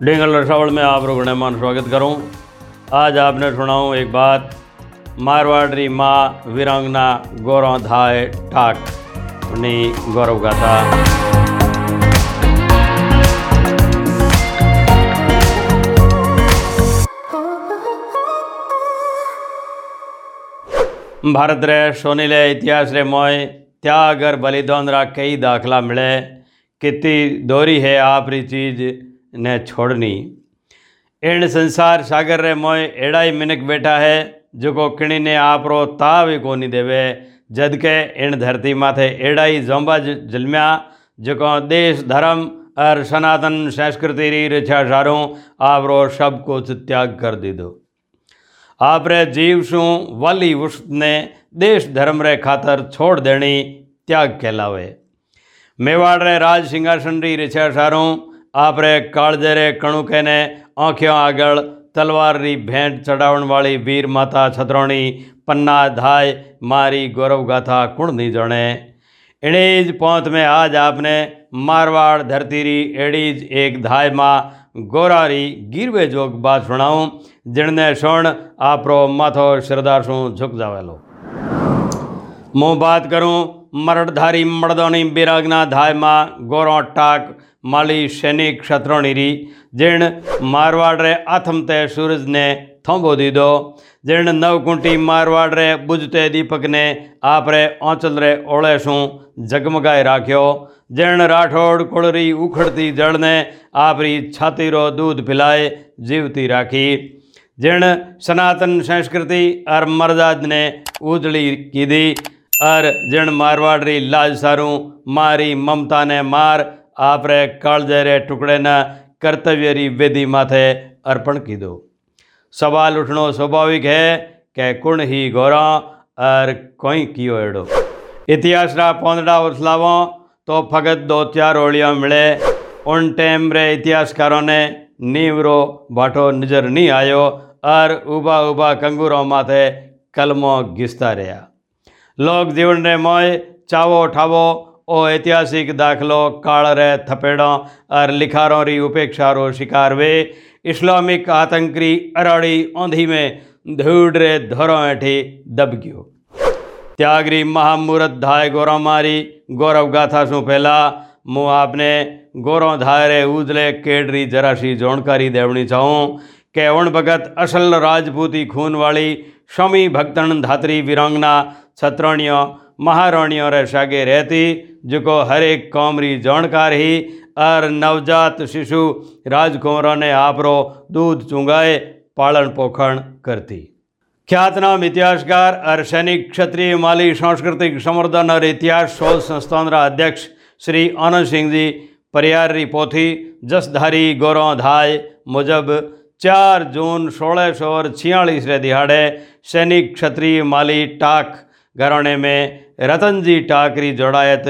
डिंगल रसावल में आप लोगों स्वागत करूँ। आज आपने सुनाऊं एक बात, मारवाड़ी माँ वीरांगना गौरव धाय ठाक अपनी गौरव गाथा भारत रे सोनीले इतिहास रे मोय त्याग और बलिदान रा कई दाखला मिले। कितनी दोरी है आपरी चीज़। ने छोड़नी इन संसार सागर रे मोय एड़ा ही मिनक बैठा है जो किणी ने आपरो ताव ही कोनी देवे जद के इन धरती माथे एड़ा ही जोंबा जलम्या जो देश, धर्म और सनातन संस्कृति री रक्षा सारों आपरो सब कुछ त्याग कर दीदो। आपरे जीव शू वाली वुष्ट ने देश, धर्म रे खातर छोड़ देनी त्याग कहलावे। मेवाड़ रे राज सिंहासन री रक्षा सारों आपरे कालजे रे कणुके ने आँखियों आगल तलवार री भेंट चढ़ावन वाली वीर माता छतरौणी, पन्ना धाय मारी गौरव गाथा कुण नहीं जणे? इणीज पौत में आज आपने मारवाड़ धरती री एड़ीज एक धाय माँ गोरारी गिरवे मरड़धारी मर्दोनी बिरागना धाय माँ गौरव टाक माली सैनिक क्षत्रोणी री जिण मारवाड़ रे आथम ते सूरज ने थोंबो दीदो। जिण नवकुंटी मारवाड़ रे बुझते दीपक ने आप रे आंचल रे शू जगमगाए राख्यो। जिण राठौड़ कुड़री उखड़ती जड़ ने आपरी छाती रो दूध पिलाए जीवती राखी। ने और जिण मारवाड़ री लाज सारूं, मारी ममता ने मार आप रे कालजे रे टुकड़े न कर्तव्य री वेदी माथे अर्पण कीधो। सवाल उठनो स्वाभाविक है, कि कुण ही गौरा और कोई कियो एड़ो। इतिहास रा पौंदड़ा वर्ष लावो तो फकत दो चार ओलियाँ मिले। उन टाइम रे इतिहासकारों ने नीव रो बाटो नजर नहीं आयो और उबा उबा कंगूरों माथे कलमो घिसता रहा लोक जीवन रे मोय चावो ठावो ओ ऐतिहासिक दाखलो काल रे थपेड़ों और लिखारों री उपेक्षा रो शिकार वे इस्लामिक आतंकी अराड़ी औंधी में धूड़ रे धोरों हेठी दब गयो त्यागरी महामूर्त धाय गौरव मारी गौरव गाथा सु पहला मु आपने गौरव धाय रे उजले केडरी जराशी जानकारी देवनी चाहूँ કે ઓણ ભગત અસલ રાજપૂતી ખૂનવાળી શમી ભક્તણ ધાત્રી વિરંગના છત્રણીઓ મહારણીઓ રે શાગે રહેતી જુકો હરેક કોમરી જણકારહી અર નવજાત શિશુ રાજકુંવરોને આપરો દૂધ ચૂંગાએ પાલન પોખણ કરતી ખ્યાતનામ ઇતિહાસકાર અર સૈનિક ક્ષત્રિય માલી સાંસ્કૃતિક સંવર્ધન અર ઇતિહાસ શોધ સંસ્થાનના અધ્યક્ષ શ્રી આનંદસિંહજી પરિયારી પોથી જસધારી ગોરો ધાય મુજબ चार जून सोलह सौ छियालीस दिहाड़े सैनिक क्षत्रिय माली टाक घराने में रतन जी टाकरी जोड़ायत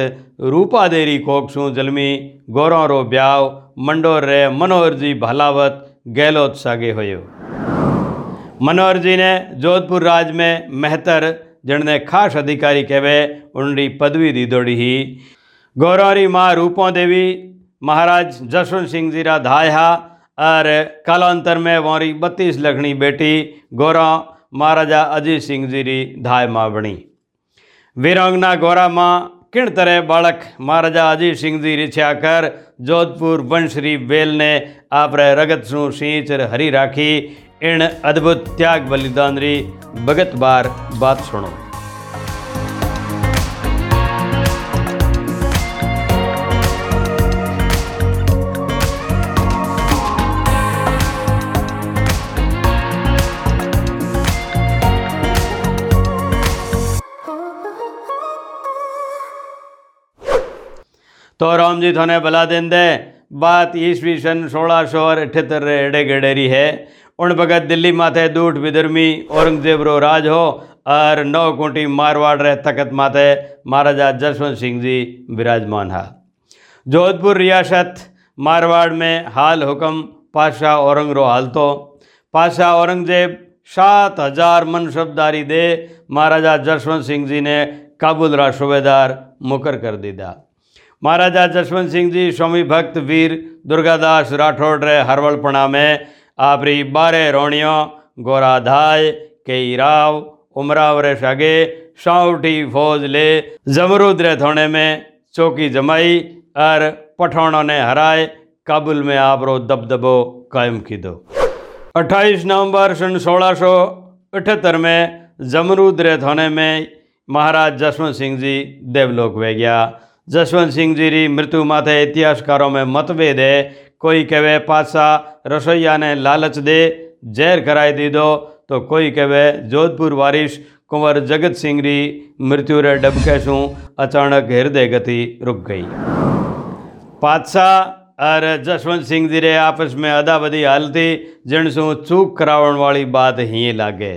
रूपा देरी कोकसू जलमी गौरव रो ब्याव मंडोर रे मनोहर जी भालावत गहलोत सागे होयो। मनोहर जी ने जोधपुर राज में मेहतर, जिनने खास अधिकारी कहवे उनकी पदवी दी दौड़ी ही। गौरवरी माँ रूपों देवी, महाराज जसवंत सिंह जी रा धाया और कालांतर में वोरी बत्तीस लखनी बेटी गौरव महाराजा अजीत सिंह जी री धाय माँ बनी वीरांगना गौरा माँ किण तरह बालक महाराजा अजीत सिंह जी रिछा कर जोधपुर वंशरी बेल ने आप रगत सु सींच हरी राखी। इन अद्भुत त्याग बलिदान री भगत बार बात सुनो तो राम जी थोने भला दिन दे बात ईस्वी सन सोलह सौ और अठहत्तर एड़े गडेरी है। उन भगत दिल्ली माथे दूठ विदर्मी औरंगज़ेब रो राज हो और नौ कोटी मारवाड़ रे तकत माथे महाराजा जसवंत सिंह जी विराजमान हा। जोधपुर रियासत मारवाड़ में हाल हुक्म पाशाह औरंग रो हाल तो। पाशाह औरंगज़ेब सात हज़ार मनसबदारी दे महाराजा जसवंत सिंह जी ने काबुल रा सूबेदार मुकर कर दीदा। महाराजा जसवंत सिंह जी, स्वामी भक्त वीर दुर्गादास राठौड़ रे हरवलपणा में। आपरी बारह रोणियों गोराधाय कई राव उमराव रे सगे साउटी फौज ले, जमरूद रे थोने में, चौकी जमाई, और पठानों ने हराए, काबुल में आपरो दबदबो कायम की दो 28 नवंबर सन सोलह सौ अठहत्तर में जमरूद रे थाने में महाराज जसवंत सिंह जी देवलोक वे गया। जसवंत सिंह जी री मृत्यु माथे इतिहासकारों में मतभेद है कोई कहे पासा रसोईया ने लालच दे जहर कराई दी दो तो कोई कहे जोधपुर वारिश कुंवर जगत सिंह री मृत्यु रे डबके अचानक हृदय गति रुक गई पातशाह और जसवंत सिंह जी रे आपस में अदाबदी हालती जिन सू चूक करावन वाली बात ही लागे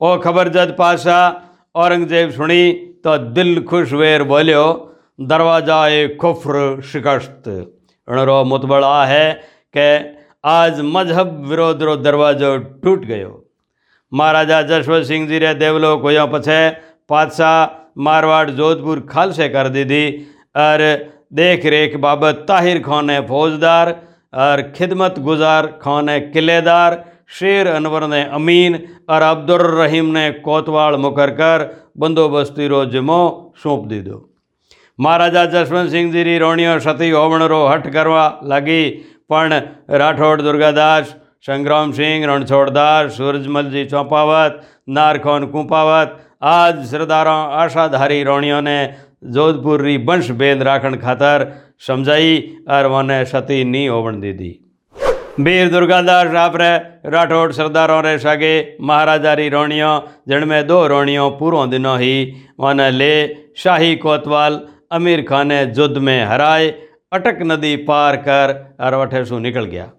ओ खबर जद पातशाह औरंगज़ेब सुनी तो दिल खुश वेर बोलियो दरवाज़ा ए खुफ्र शिकस्त। अणरो मुतबड़ है कि आज मज़हब विरोध रो दरवाजो टूट गयो। महाराजा जशवंत सिंह जी रे देवलोक होया पछे पातशाह मारवाड़ जोधपुर खालसे कर दी थी और देख रेख बाबत ताहिर खान ने फौजदार और खिदमत गुजार खान ने किलेदार शेर अनवर ने अमीन और अब्दुल रहीम ने कोतवाल मुकर कर बंदोबस्ती रो जिम्मो सौंप दी दो महाराजा जसवंत सिंह जी री रोणियों सती होवण रो हट करवा लगी। पण राठौड़, दुर्गादास, संग्राम सिंह रणछोड़दास सूरजमल जी चौपावत, नारखोन कुंपावत, आज सरदारों आशाधारी रोणियों ने जोधपुर री वंश बेद राखण खातर समझाई और वने सती नी होवण दी दी। वीर दुर्गादास आपरे राठौड़ सरदारों रे सगे महाराजा री अमीर खान ने युद्ध में हराए, अटक नदी पार कर, और वठे निकल गया।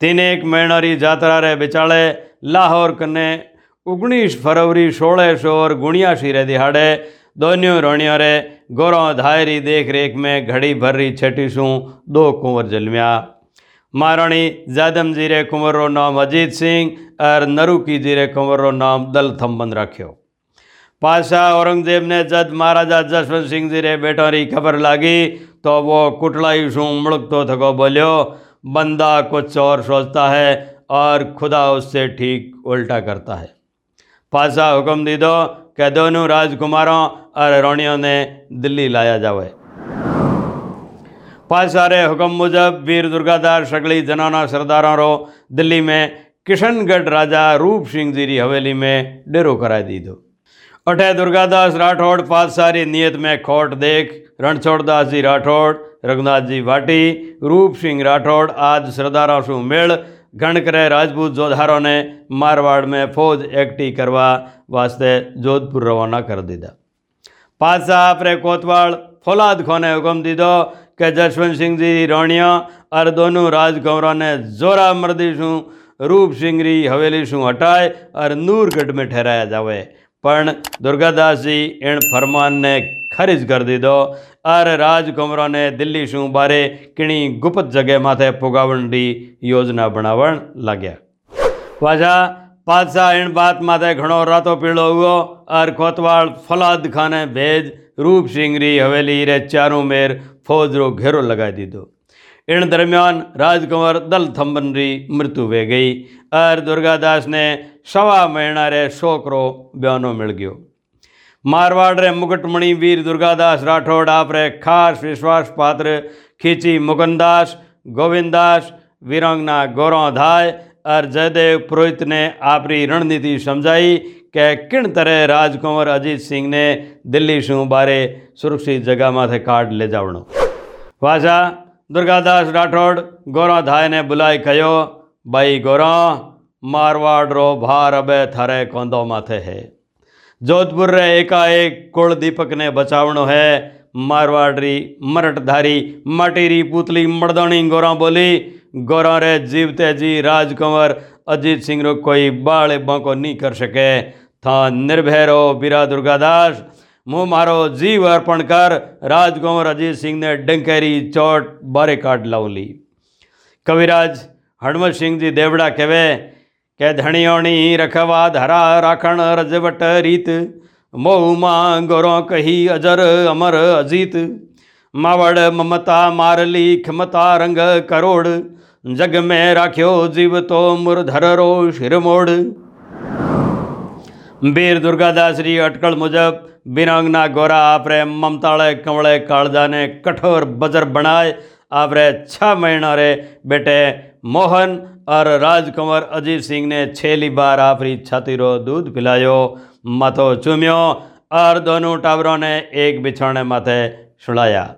तीन एक महीनों जात्रा रे बिचाले, लाहौर कने उगनीस फरवरी सोलह सौ और गुणियासी रे दिहाड़े दोनों रोणियों रे गोरों धायरी देख रेख में घड़ी भर रही छठी सू दो कुंवर जलमिया। महाराणी जादम जी रे कुंवर रो नाम अजीत सिंह, और नरुकी जी रे कुंवर रो नाम दल थम्बन रखियो। पातशाह औरंगज़ेब ने जद महाराजा जसवंत सिंह जी रे बेटों री खबर लागी तो वो कुटलाई शू मुड़कतो थको बोलियो, बंदा कुछ और सोचता है और खुदा उससे ठीक उल्टा करता है। पातशाह हुक्म दी दो कि दोनों राजकुमारों और रोणियों ने दिल्ली लाया जावे। पातशाह रे हुक्म मुजब वीर दुर्गादास सगली जनाना सरदारों रो दिल्ली में किशनगढ़ राजा रूप सिंह जी री हवेली में डेरो करा दी दो अठे दुर्गादास राठौड़ पातशाह नियत में खोट देख रणछोड़दास जी राठौड़ रघुनाथ जी भाटी रूप सिंह राठौड़ आज सरदारों से मेल गणकरे राजपूत जोधारों ने मारवाड़ में फौज एक्टी करवा वास्ते जोधपुर रवाना कर दिया पातशाह अपने कोतवाल फौलाद खो ने हुक्म दीदो कि जसवंत सिंह जी रोणिया और दोनों राजकुंवरों ने जोरा मर्दी शू रूप सिंह री हवेली शू पण दुर्गादास जी इन फरमान ने खारिज कर दीदो और राजकुंवरों ने दिल्ली शू बारे किणी गुप्त जगह माथे पुगावण री योजना बनावण लाग्या वाजा पातशाह इन बात माथे घणो रातो पीड़ो हुओ और कोतवाल फलाद खाने इन दरमियान राजकुंवर दल थम्बन री मृत्यु वे गई। और दुर्गादास ने सवा महीना रे छोकरो ब्यानो मिल गयो। मारवाड़ रे मुकुटमणि वीर दुर्गादास राठौड़, आप रे खास विश्वास पात्र खींची मुकुंदास, गोविंदास, वीरांगना गौरव धाय। और जयदेव पुरोहित ने आपरी रणनीति समझाई कि किन तरह राजकुंवर अजीत सिंह ने दिल्ली शू बारे सुरक्षित जगह माथे काट ले जावणो। वाजा दुर्गादास राठौड़ धाय ने बुलाई कहो भाई गौरव, मारवाड़ रो भार अबे थारे कोंदो माथे है। जोधपुर रे एकाएक कुल दीपक ने बचावणो है। मारवाड़ी मरटधारी, माटीरी पुतली मर्दणी गोरा बोली गोरा रे जीवते जी राजकुंवर, अजीत सिंह रो कोई बाल बांको नहीं कर सके। था निर्भय रो बीरा दुर्गादास। मुँह मारो जीव अर्पण कर राजकुंवर अजीत सिंह ने डंकेरी चोट बारे काट लाऊ ली कविराज हनुमत सिंह जी देवड़ा कहे કે ધણિયોણી રખવા ધરા રાખણ રજવટ રીત મોહમાં ગોરો કહી અજર અમર અજીત मावड़ ममता मारली खमता रंग करोड़ जग में राख्यो जीव तो मुरधर रो शिरमोड़ વીર દુર્ગાદાસરી અટકળ મુજબ બિરંગના ગોરા આપણે મમતાળે, કમળે કાળદાને કઠોર બજર બનાય. આપણે છ મહિના રે બેટે મોહન અર રાજકુંવર અજીતસિંહને છેલ્લી બાર આપરી છાતીરો દૂધ પિલાયો. માથો ચૂમ્યો, અર દોનું ટાવરોને એક બિછાણે માથે સુળાયા.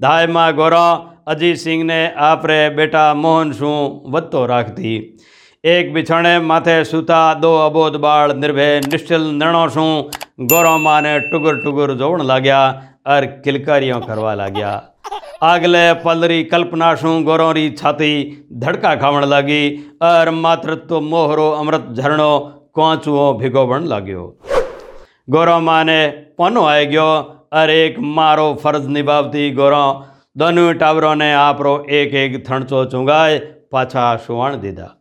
દાયમાં ગોરો અજીતસિંહને આપરે બેટા મોહન શું વધતો રાખતી? એક બિછણે માથે સૂતા દો અબોધ બાળ નિર્ભય નિશ્ચલ નરણો શું ગોરોમાને ટુગુર ટુગુર જોવણ લાગ્યા અર કિલકારીઓ કરવા લાગ્યા આગલે પલરી કલ્પના શું ગોરોરી છાતી ધડકા ખાવણ લાગી અર માતૃત્વ મોહરો અમૃત ઝરણો કોંચુઓ ભીગોવણ લાગ્યો ગોરોમાને પનો આવી ગયો અર એક મારો ફરજ નિભાવતી ગોરો દોનું ટાવરોને આપરો એક એક થણચો ચૂંગાય પાછા સુવાણ દીધા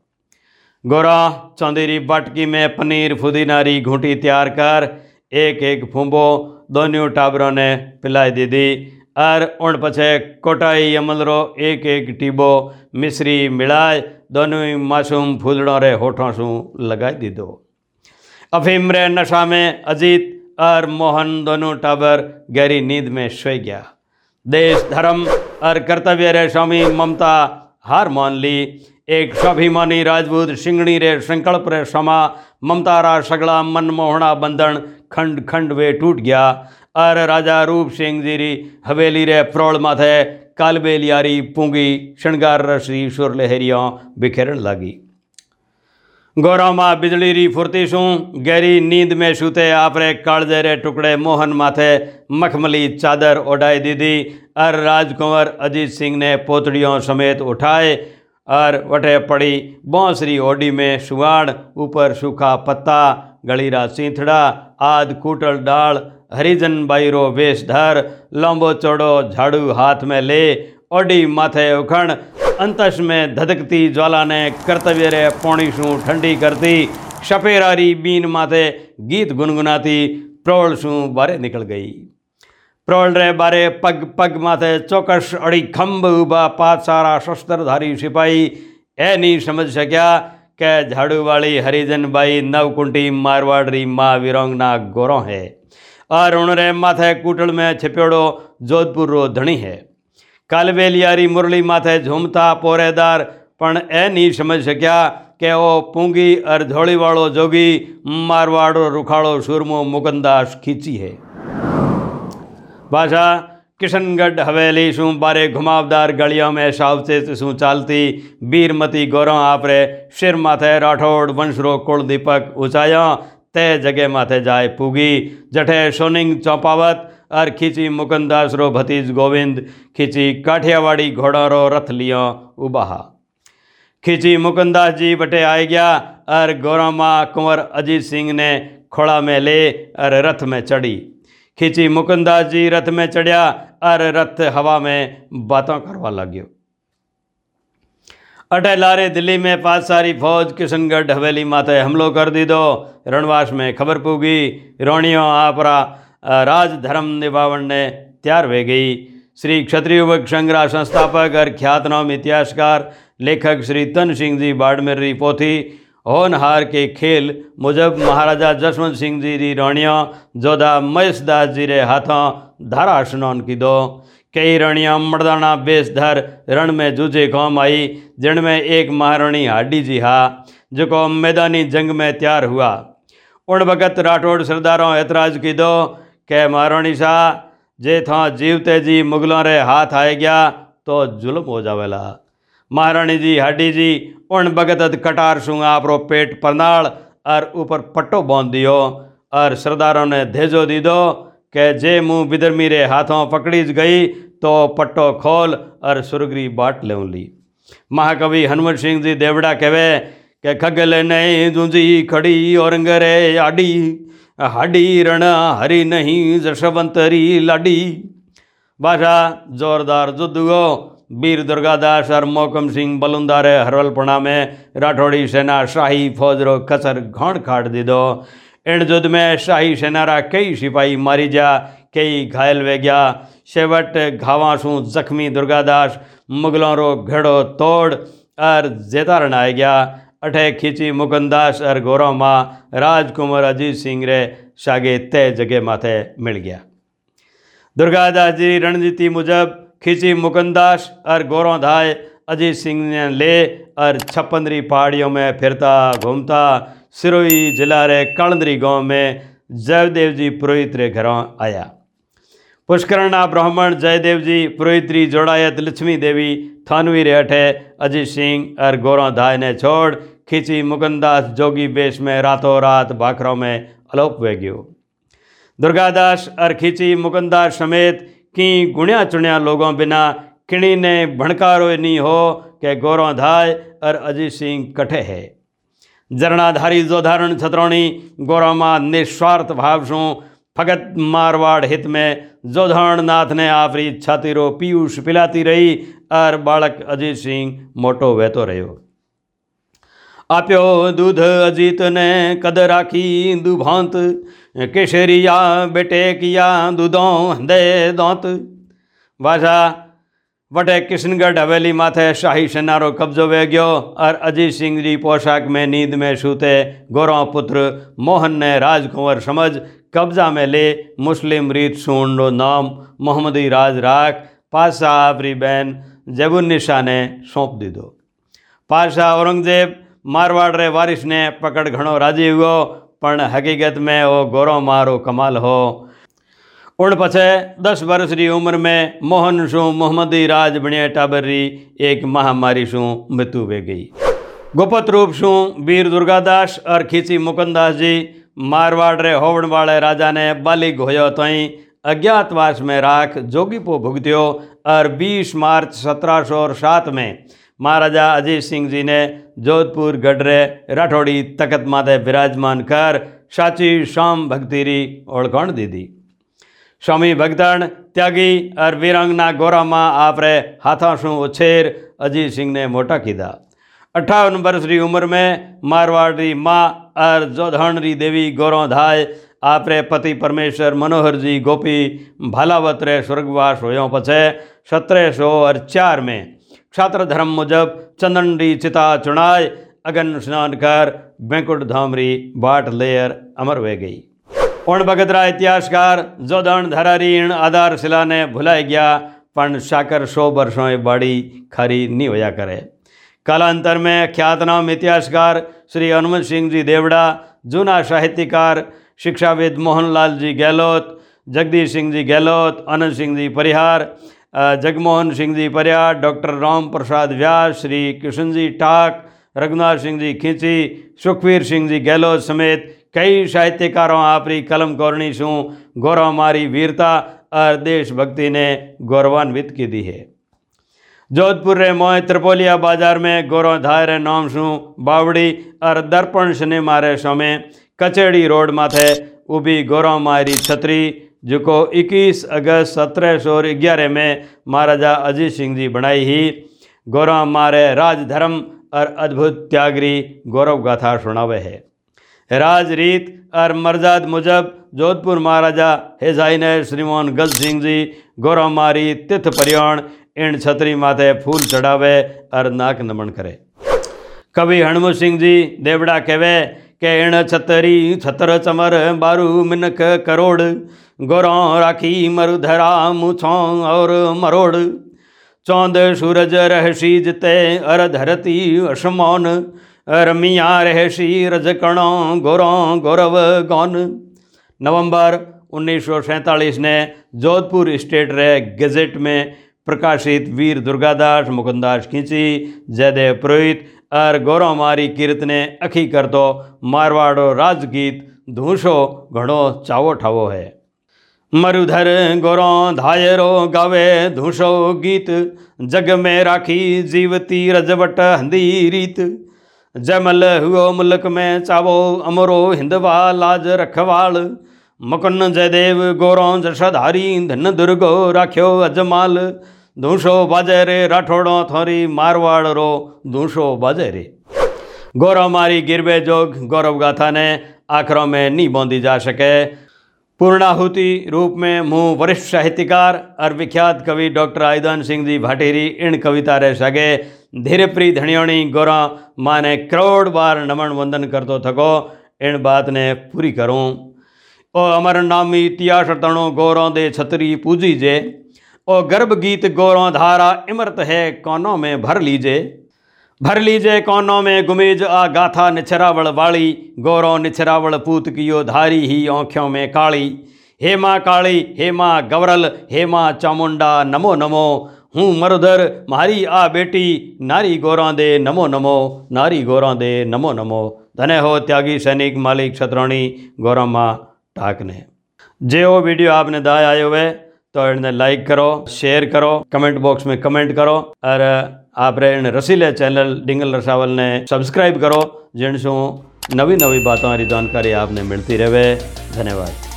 गोरा, चौंदेरी, बाटकी में पनीर, फुदीनारी, घूंटी तैयार कर, एक एक फूंबो दोनों टाबरों ने पिलाई दी दी। और उन पछे कोटाई अमलरो एक एक टीबो मिश्री मिलाए दोनों मासूम फूलड़ों रे होठों शू लगाई दी दो। अफीम रे नशा में अजीत और मोहन दोनों टाबर गहरी नींद में सोई गया। देश, धर्म और कर्तव्य रे स्वामी ममता हार मान ली। एक स्वाभिमानी राजपूत सिंगणी रे, संकल्प रे क्षमा ममता रा सगड़ा मनमोहना बंधन, खंड खंड वे टूट गया। और राजा रूप सिंह जी री हवेली रे प्रोल माथे कालबेलियारी पूँगी, शृंगार रसी, सुर लहरियों बिखेरन लगी। गौरव माँ बिजली री फुर्ती शू गहरी नींद में सूते आपरे कालजे रे टुकड़े मोहन माथे, मखमली चादर ओढ़ाई दीदी। और और वटे पड़ी बांसरी ओडी में सुवाड़, ऊपर सूखा पत्ता, गलीरा सींथड़ा, आद कूटल डाल, हरिजन बाईरो वेश धर लंबो चौड़ो झाड़ू हाथ में ले, ओडी माथे उखण, अंतश में धधकती ज्वाला ने कर्तव्य रे पौणी शू પ્રવળરે બારે પગ પગ માથે ચોકસ અડી ખંભ ઊભા પાંચ સારા શસ્ત્રધારી સિપાહી એની સમજ શક્યા કે ઝાડુવાળી હરિજનબાઈ નવકુંટી મારવાડરી મા વિરોંગના ગોરો હે અરુણ રે માથે કૂટળ મેં છિપ્યોડો જોધપુર રો ધણી હે કાલવેલિયારી મુરલી માથે ઝૂમતા પોરેદાર પણ એ નહીં સમજ શક્યા કે ઓ પૂંગી અરધોળીવાળો જોગી મારવાડો રૂખાળો સુરમો મુકંદાસ ખીચી હે भाषा किशनगढ़ हवेली शू बारे घुमावदार गलियों में सावचेत शू चालती बीरमती गौरव आपरे सिर माथे राठौड़, वंशरो कुल दीपक ऊंचाया तय जगह माथे जाए पूगी। जठे सोनिंग चौपावत और खींची मुकंदास रो भतीज गोविंद, खींची काठियावाड़ी घोड़ा रो रथ लियो उबाहा। खींची मुकंदास जी बटे आए गया और गौरव कुंवर अजीत सिंह ने खोड़ा में ले और रथ में चढ़ी। खींची मुकुंदास जी, रथ में चढ़िया और रथ हवा में बातों करवा लग्यो। अटे लारे दिल्ली में पाँच सारी फौज किशनगढ़ हवेली माथे हमलो कर दी दो रणवास में खबर पूगी, रोणियों आपरा राज धर्म निभावन ने तैयार वे गई। श्री क्षत्रिय युवक संग्रह संस्थापक और ख्यातनाम इतिहासकार, लेखक श्री तन सिंह जी बाड़मेर पोथी होनहार के खेल, मुजब महाराजा जसवंत सिंह जी री राणियाँ, जोधा महेशदास जी रे हाथों धारा स्नान की दो। कई राणियाँ मर्दाना बेसधर रण में जूझे कौम आई जिनमें एक महारानी हाडी जी हा जो मैदानी जंग में तैयार हुआ। उन वक़्त राठौड़ सरदारों ऐतराज की दो, के महारानी शाह जे था जीवते जी मुगलों रे हाथ आए गया तो जुल्म हो जावेला। महारानी जी हाडी जी, उन भगत कटार सुंगा आपरो पेट परनाल और ऊपर पट्टो बाँध दियो। और सरदारों ने धेजो दी दो के जे मुँह बिदरमी रे हाथों पकड़ी गई तो पट्टो खोल और सुरगरी बाट ले ली। महाकवि हनुमत सिंह जी देवड़ा कहवे के खगल नहीं जूंजी खड़ी औरंग रे आडी, हाडी रण हरी नहीं जशवंतरी लाडी। भाषा जोरदार जुद्दुगो वीर दुर्गादास और मोकम सिंह बलुंदारे हरवलपणा में राठौड़ी सेना शाही फौज रो कसर घण काट दीदो। इन युद्ध में शाही सेना रा कई सिपाही मारी जा, कई घायल वे गया। शेवट घावा शू जख्मी दुर्गादास मुगलों रो घेड़ो तोड़ और जेता रण गया। अठे खींची मुकुंदास और गौरव माँ राजकुमार अजीत सिंह रे सागे तय जगह माथे मिल गया। दुर्गादास जी रणनीति मुजब खींची मुकुंदास और गौरव धाय अजीत सिंह ने ले और छप्पनरी पहाड़ियों में फिरता घूमता सिरोही जिला रे कणदरी गाँव में जयदेव जी पुरोहित रे घरों आया पुष्करणा ब्राह्मण जयदेव जी पुरोहित्री जोड़ायत लक्ष्मी देवी थानवी रे अठे अजीत सिंह और गौरव धाय ने छोड़ खींची मुकुंदास जोगी बेश में रातों रात भाखरों में अलोप वे गयो दुर्गादास और खींची मुकुंदास समेत कि गुणिया चुनिया लोगों बिना किणी ने भणकारो नी हो, के गोरो धाय और अजय सिंह कठे है। जरणाधारी जो धारण छत्रौणी माँ निस्वार्थ भाव शू फगत मारवाड़ हित में जोधण नाथ ने आपरी छाती रो पीयूष पिलाती रही और बालक अजीत सिंह मोटो वहतो रहो आप्यो दूध अजीत ने कद राखी, दुभांत કેશરિયા બેટે કિયા દૂધો હંદે દોંત વાજા वटे किशनगढ़ हवेली माथे शाही सेनारो कब्जो वे गयो और अजीत सिंह जी पोशाक में नींद में सूते गौरव पुत्र मोहन ने राजकुंवर समझ कब्जा में ले मुस्लिम रीत सूंडो नाम मोहम्मदी राज राख पातशाह आपरी बहन जबुन्निशा ने सौंप दी दो पातशाह औरंगजेब मारवाड़ रे पण हकीकत में वो गौरव मारो कमाल हो उन पछे दस वर्ष की उम्र में मोहन शू मोहम्मदी राज बणिया टाबर री एक महामारी शू मृत्यु वे गई गुप्त रूप शू वीर दुर्गादास और खींची मुकुंदास जी मारवाड़ रे होवण वाले राजा ने बालिग होयो तई अज्ञातवास में राख जोगीपो भुगत्यो और 20 मार्च सत्रह सौ सात में महाराजा अजीत सिंह जी ने जोधपुर गढ़रे राठौड़ी तकत माते विराजमान कर साची शाम भक्ति री ओळखण दीदी स्वामी भगतन त्यागी और वीरांगना गौरा माँ आपरे हाथों शू उछेर अजीत सिंह ने मोटा कीधा। अट्ठावन वर्ष की उम्र में मारवाड़ री माँ और जोधण री देवी गौरव धाय, आपरे पति परमेश्वर मनोहर जी गोपी भालावत रे स्वर्गवास होयों पछे सत्रह सौ और चार में छात्र धर्म मुजब चंदनडी चिता चुनाय अगन स्नान कर बैंकुट धामरी बाट लेयर अमर वे गई। पण बगतरा इतिहासकार जोदण धरारीण आधारशिला ने भुलाई गया, पण शाकर सौ वर्षों बाड़ी खरी नहीं होया करे। कालांतर में ख्यातनाम इतिहासकार श्री हनुमत सिंह जी देवड़ा, जूना साहित्यकार शिक्षाविद मोहनलाल जी गहलोत, जगदीश जगमोहन सिंह जी परियार, डॉक्टर राम प्रसाद व्यास, श्री कृष्ण जी ठाक, रघुनाथ सिंह जी खींची, सुखवीर सिंह जी गहलोत समेत कई साहित्यकारों आपरी कलम कोरणी शू गौरव मारी वीरता और देशभक्ति ने गौरवान्वित की दी है। जोधपुर रे मोय त्रिपोलिया बाज़ार में गौरव धाय नाम शू बावड़ी और दर्पण सिनेमा रे समय कचेड़ी रोड माथे उभी गौरव मारी छतरी जो 21 अगस्त सत्रह सौ ग्यारह में महाराजा अजीत सिंह जी बनाई ही, गौरव मारे राजधर्म और अद्भुत त्यागरी गौरव गाथा सुनावे है। राजरीत और मर्जाद मुजब जोधपुर महाराजा हेजाई ने श्रीमान गज सिंह जी गौरव मारी तिथ परियाण इन छतरी माथे फूल चढ़ावे और नाक नमन करे। कवि हणमु सिंह जी देवड़ा कहवे के इण छतरी छतर चमर बारू मिनक करोड़ गोरों राखी मरुधरा मुछों और मरोड़। चौंद सूरज रहसी जिते अर धरती असमौन रमिया रहसी रजकणों गोरों गौरव गौन। नवंबर उन्नीस ने जोधपुर स्टेट रे गजेट में प्रकाशित वीर दुर्गादास मुकुंदास खींची, जयदेव पुरोहित और गौरवमारी कीर्त ने अखी कर तो मारवाड़ो राजगीत धूसो घणो चावो ठावो है। मरुधर गोरों धायरो गावे धूसो गीत। जग में राखी जीवती रजवट हंदी रीत। जमल हुओ मुल्क में चावो अमरो हिंदवा लाज रखवाल। मुकुन जयदेव गोरों जशधारी धन दुर्गो राख्यो अजमाल। धूसो बाजे रे राठौड़ो थोरी मारवाड़ रो धूसो बाजे रे। गौरव मारी गिरबे जोग गौरव गाथा ने आखरों में नहीं बोंदी जा सके। पूर्णाहुति रूप में मुँह वरिष्ठ साहित्यकार और विख्यात कवि डॉक्टर आयुदान सिंह जी भाटेरी इन कविता रे सगे धीरे प्री धनियोणी गोरा, माने करोड़ बार नमन वंदन करतो थको। इन बात ने पूरी करूँ। ओ अमर नामी इतिहास तणो गौरों दे छतरी पूजी जे। ओ गर्भ गीत गौरों धारा इमरत है कोनों में भर लीजे। भर लीजे कोनों में गुमेज आ गाथा निछरावल वाली, गौरों निछरावल पूत कियो धारी ही आँखों में काली। हे माँ काली, हे माँ गवरल, हे माँ चामुंडा, नमो नमो। हूँ मरुधर, मारी आ बेटी, नारी गौरा दे नमो नमो। नारी गौरा दे नमो नमो। धने हो त्यागी सैनिक मालिक शत्रुणी गौरव माँ टाकने जे वो वीडियो आपने दाया आए हुए તો એને લાઈક કરો શેર કરો કમેન્ટ બોક્સમાં કમેન્ટ કરો और આપણે એને રસીલે ચેનલ ડિંગલ રસાવલને સબસ્ક્રાઈબ કરો જેણ શું નવી નવી બાતોની જાણકારી આપને મળતી રહે ધન્યવાદ